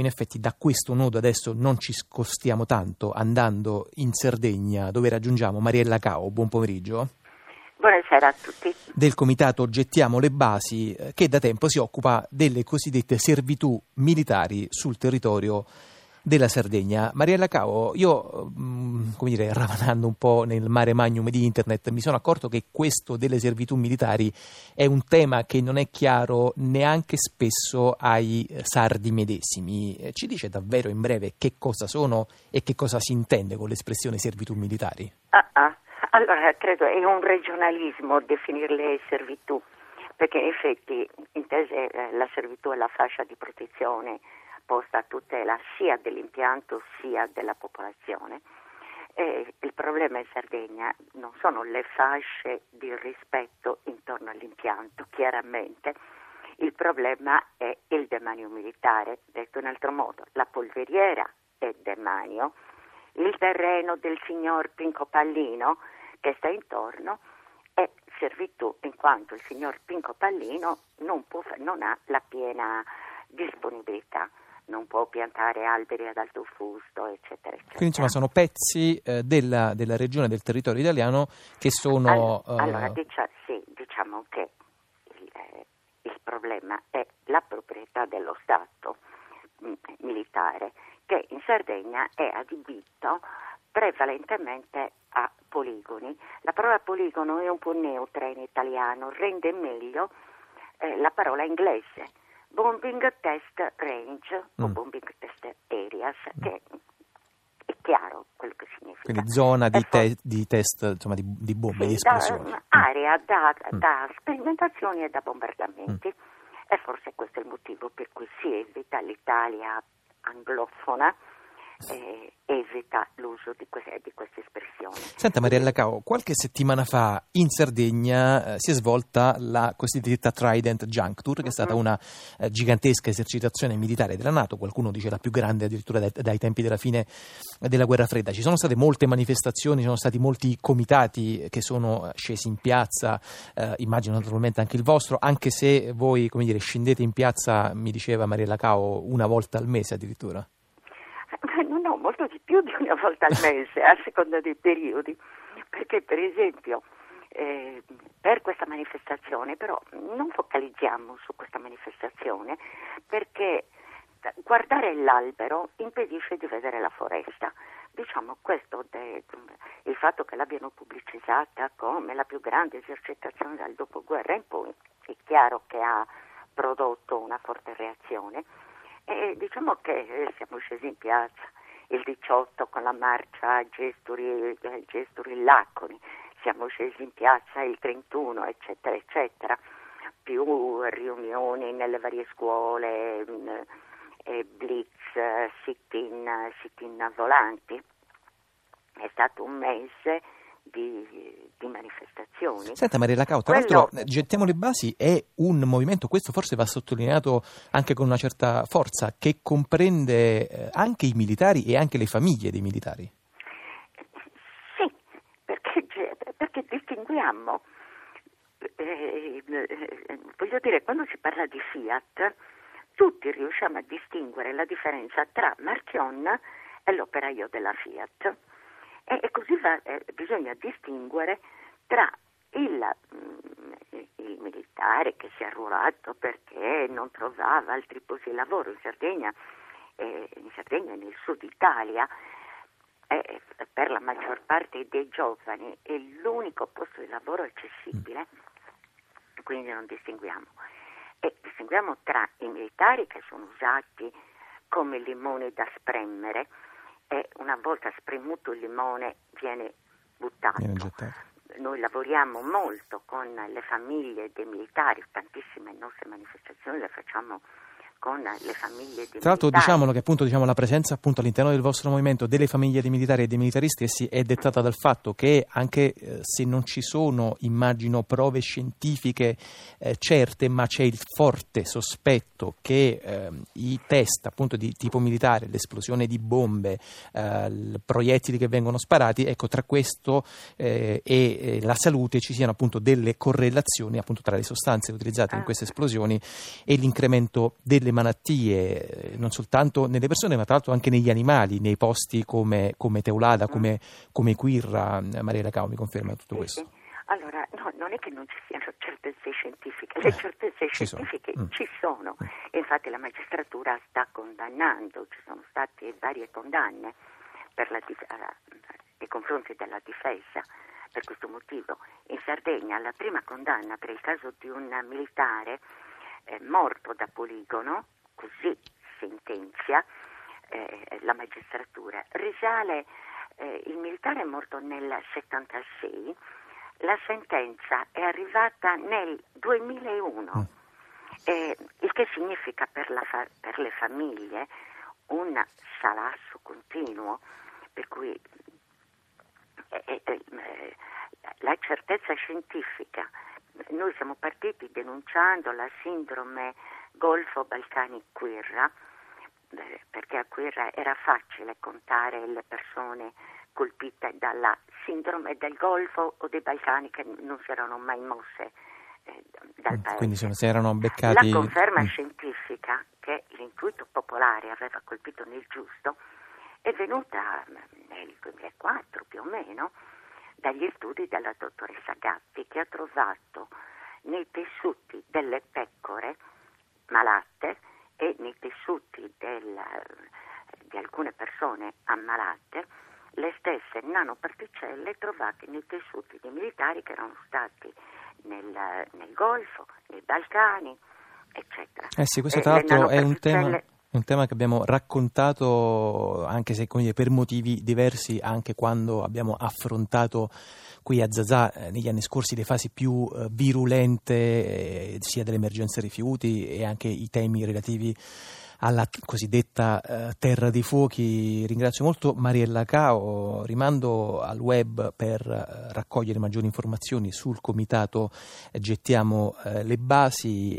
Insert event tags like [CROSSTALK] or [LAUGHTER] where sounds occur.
in effetti da questo nodo adesso non ci scostiamo tanto andando in Sardegna dove raggiungiamo Mariella Cao. Buon pomeriggio. Buonasera a tutti. Del comitato Gettiamo le basi eh, che da tempo si occupa delle cosiddette servitù militari sul territorio della Sardegna. Mariella Cao, io, mm, come dire, ravanando un po' nel mare magnum di internet, mi sono accorto che questo delle servitù militari è un tema che non è chiaro neanche spesso ai sardi medesimi. Eh, ci dice davvero in breve che cosa sono e che cosa si intende con l'espressione servitù militari? Ah, ah. Allora, credo è un regionalismo definirle servitù, perché in effetti intese eh, la servitù è la fascia di protezione posta a tutela sia dell'impianto sia della popolazione. E il problema in Sardegna non sono le fasce di rispetto intorno all'impianto, chiaramente. Il problema è il demanio militare, detto in altro modo, la polveriera è demanio, il terreno del signor Pinco Pallino che sta intorno è servitù, in quanto il signor Pinco Pallino non, può, non ha la piena disponibilità non può piantare alberi ad alto fusto, eccetera, eccetera. Quindi insomma sono pezzi eh, della, della, regione, del territorio italiano che sono... Allora, uh... allora dicia, sì, diciamo che il, eh, il, problema è la proprietà dello Stato mm, militare che in Sardegna è adibito prevalentemente a poligoni. La parola poligono è un po' neutra in italiano, rende meglio eh, la parola inglese bombing test range mm. o bombing test areas, mm. che è chiaro quello che significa. Quindi zona di, te- di test insomma, di, di, bombe, sì, di esplosioni. Da, area da, mm. da, sperimentazioni e da bombardamenti. Mm. E forse questo è il motivo per cui si evita l'Italia anglofona eh, evita l'uso di, que- di, queste espressioni. Senta Mariella Cao, qualche settimana fa in Sardegna eh, si è svolta la cosiddetta Trident Juncture, che è stata uh-huh. una eh, gigantesca esercitazione militare della Nato, qualcuno dice la più grande addirittura dai, dai, tempi della fine della guerra fredda. Ci sono state molte manifestazioni, ci sono stati molti comitati che sono scesi in piazza, eh, immagino naturalmente anche il vostro, anche se voi come dire, scendete in piazza, mi diceva Mariella Cao, una volta al mese addirittura [LAUGHS] molto di più di una volta al mese, a seconda dei periodi, perché per esempio eh, per questa manifestazione, però non focalizziamo su questa manifestazione perché guardare l'albero impedisce di vedere la foresta. Diciamo questo, de, il fatto che l'abbiano pubblicizzata come la più grande esercitazione dal dopoguerra in poi, è chiaro che ha prodotto una forte reazione e diciamo che eh, siamo scesi in piazza il 18 con la marcia Gesturi, Gesturi Laconi, siamo scesi in piazza il 31, eccetera, eccetera, più riunioni nelle varie scuole, mm, eh, blitz, sit-in, sit-in volanti. È stato un mese di, di manifestazioni. Senta Maria Lacao, tra Quello... l'altro Gettiamo le basi è un movimento, questo forse va sottolineato anche con una certa forza, che comprende eh, anche i militari e anche le famiglie dei militari. Sì, perché, perché distinguiamo, eh, eh, voglio dire, quando si parla di Fiat, tutti riusciamo a distinguere la differenza tra Marchion e l'operaio della Fiat e, e così va, eh, bisogna distinguere tra il, mm, il, militare che si è arruolato perché non trovava altri posti di lavoro in Sardegna, eh, in Sardegna e nel sud Italia, eh, per la maggior parte dei giovani è l'unico posto di lavoro accessibile, quindi non distinguiamo. E distinguiamo tra i militari che sono usati come limoni da spremere, e una volta spremuto il limone viene buttato. Viene Noi lavoriamo molto con le famiglie dei militari, tantissime nostre manifestazioni le facciamo con le famiglie dei Tra l'altro diciamolo che appunto diciamo, la presenza appunto, all'interno del vostro movimento delle famiglie dei militari e dei militari stessi è dettata dal fatto che anche eh, se non ci sono, immagino, prove scientifiche eh, certe, ma c'è il forte sospetto che eh, i test appunto di tipo militare, l'esplosione di bombe, eh, proiettili che vengono sparati, ecco tra questo eh, e la salute ci siano appunto delle correlazioni appunto tra le sostanze utilizzate in ah. queste esplosioni e l'incremento del delle malattie, non soltanto nelle persone, ma tra l'altro anche negli animali, nei posti come, come Teulada, come, come Quirra. Maria Lacao mi conferma tutto questo. Allora, no, non è che non ci siano certezze scientifiche, le Eh, certezze ci sono. scientifiche Mm. ci sono. E infatti la magistratura sta condannando, ci sono state varie condanne per la eh, nei confronti della difesa per questo motivo. In Sardegna la prima condanna per il caso di un militare eh, morto da poligono, così sentenzia eh, la magistratura, risale, eh, il militare è morto nel 76, la sentenza è arrivata nel 2001, eh, il che significa per, la fa- per le famiglie un salasso continuo, per cui eh, eh, eh, la certezza scientifica, noi siamo partiti denunciando la sindrome Golfo-Balcani-Quirra, eh, perché a Quirra era facile contare le persone colpite dalla sindrome del Golfo o dei Balcani che non si erano mai mosse eh, dal paese. Quindi sono- si erano beccati... La conferma Mm. scientifica che l'intuito popolare aveva colpito nel giusto è venuta nel 2004 più o meno dagli studi della dottoressa Gatti che ha trovato nei tessuti delle pecore malate e nei tessuti del- di alcune persone ammalate le stesse nanoparticelle trovate nei tessuti dei militari che erano stati nel, nel Golfo, nei Balcani, eccetera. Eh sì, questo tra l'altro è un tema, un tema che abbiamo raccontato, anche se dire, per motivi diversi, anche quando abbiamo affrontato qui a Zazà eh, negli anni scorsi le fasi più eh, virulente eh, sia dell'emergenza rifiuti e anche i temi relativi alla cosiddetta eh, terra dei fuochi. Ringrazio molto Mariella Cao, rimando al web per eh, raccogliere maggiori informazioni sul comitato eh, Gettiamo eh, le basi